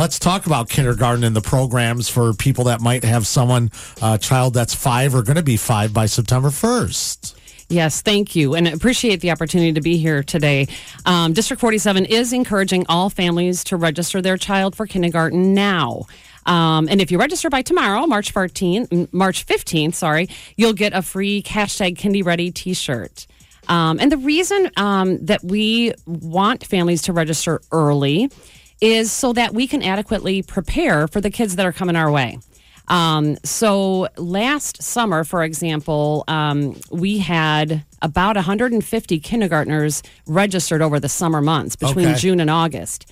Let's talk about kindergarten and the programs for people that might have someone, a uh, child that's five or going to be five by September 1st. Yes, thank you, and appreciate the opportunity to be here today. Um, District 47 is encouraging all families to register their child for kindergarten now. Um, and if you register by tomorrow, March 14th, March 15th, sorry, you'll get a free hashtag Kindy Ready T-shirt. Um, and the reason um, that we want families to register early is so that we can adequately prepare for the kids that are coming our way. Um, so last summer, for example, um, we had about 150 kindergartners registered over the summer months between okay. June and August.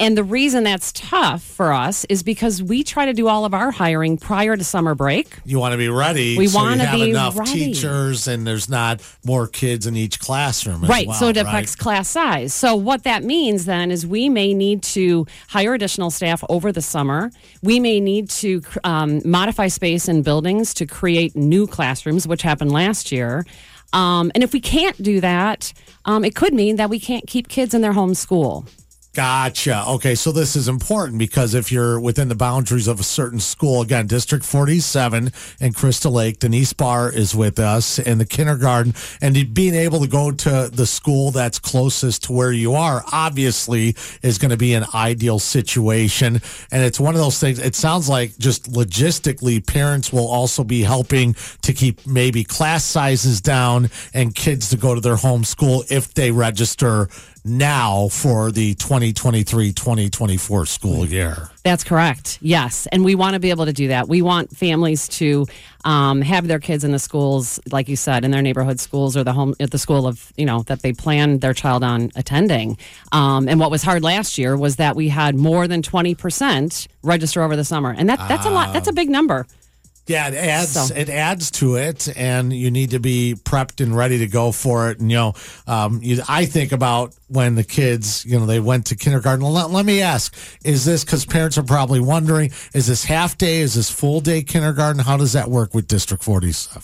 And the reason that's tough for us is because we try to do all of our hiring prior to summer break. You want to be ready. We so want to be enough ready. teachers, and there's not more kids in each classroom. right. Well, so it right? affects class size. So what that means then is we may need to hire additional staff over the summer. We may need to um, modify space in buildings to create new classrooms, which happened last year. Um, and if we can't do that, um, it could mean that we can't keep kids in their home school. Gotcha. Okay, so this is important because if you're within the boundaries of a certain school, again, District 47 in Crystal Lake, Denise Barr is with us in the kindergarten, and being able to go to the school that's closest to where you are, obviously, is going to be an ideal situation. And it's one of those things. It sounds like just logistically, parents will also be helping to keep maybe class sizes down and kids to go to their home school if they register now for the 2023 2024 school year. That's correct. Yes. And we want to be able to do that. We want families to um, have their kids in the schools, like you said, in their neighborhood schools or the home at the school of, you know, that they plan their child on attending. Um, and what was hard last year was that we had more than 20% register over the summer. And that, that's a lot. That's a big number. Yeah, it adds so. it adds to it, and you need to be prepped and ready to go for it. And you know, um, you, I think about when the kids, you know, they went to kindergarten. Let, let me ask: Is this because parents are probably wondering? Is this half day? Is this full day kindergarten? How does that work with District Forty Seven?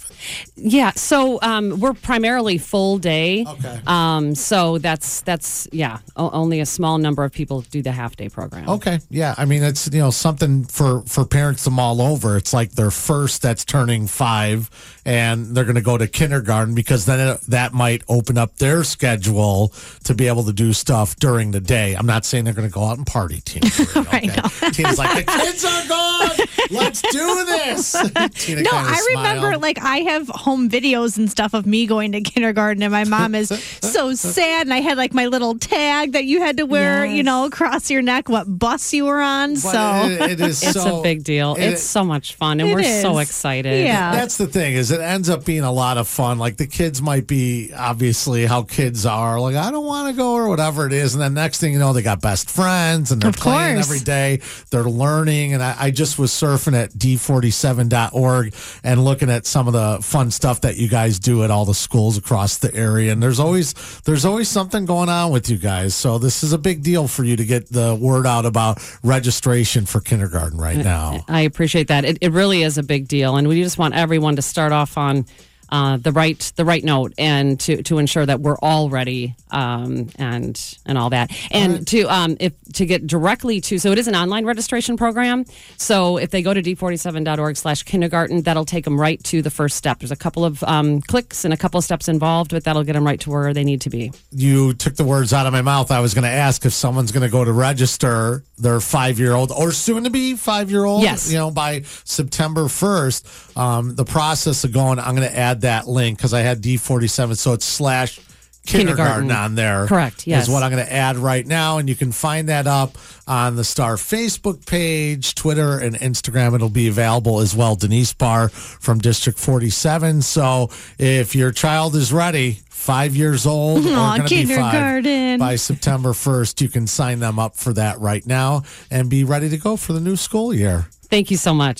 Yeah, so um, we're primarily full day. Okay. Um, so that's that's yeah, o- only a small number of people do the half day program. Okay. Yeah, I mean it's you know something for for parents to mull over. It's like their first first that's turning five and they're going to go to kindergarten because then it, that might open up their schedule to be able to do stuff during the day. I'm not saying they're going to go out and party, Tina. Okay? Tina's like, the kids are gone. Let's do this. Tina no, I remember like I have home videos and stuff of me going to kindergarten and my mom is so sad. And I had like my little tag that you had to wear, yes. you know, across your neck, what bus you were on. But so it, it is it's so, a big deal. It, it's so much fun and we're is. so excited. Yeah. That's the thing is it ends up being a lot of fun. Like the kids might be obviously how kids are. Like I don't want to go or whatever it is, and then next thing you know, they got best friends and they're of playing course. every day. They're learning, and I, I just was surfing at d47.org and looking at some of the fun stuff that you guys do at all the schools across the area. And there's always there's always something going on with you guys. So this is a big deal for you to get the word out about registration for kindergarten right uh, now. I appreciate that. It, it really is a big deal, and we just want everyone to start off on uh, the right the right note and to, to ensure that we're all ready um, and and all that. And all right. to um, if to get directly to so it is an online registration program. So if they go to d47.org slash kindergarten that'll take them right to the first step. There's a couple of um, clicks and a couple of steps involved but that'll get them right to where they need to be. You took the words out of my mouth. I was going to ask if someone's going to go to register their five year old or soon to be five year old yes. you know by September 1st um, the process of going I'm going to add that link because I had D47. So it's slash kindergarten, kindergarten, on there. Correct. Yes. Is what I'm going to add right now. And you can find that up on the Star Facebook page, Twitter, and Instagram. It'll be available as well. Denise Barr from District 47. So if your child is ready, five years old Aww, or kindergarten. by September 1st, you can sign them up for that right now and be ready to go for the new school year. Thank you so much.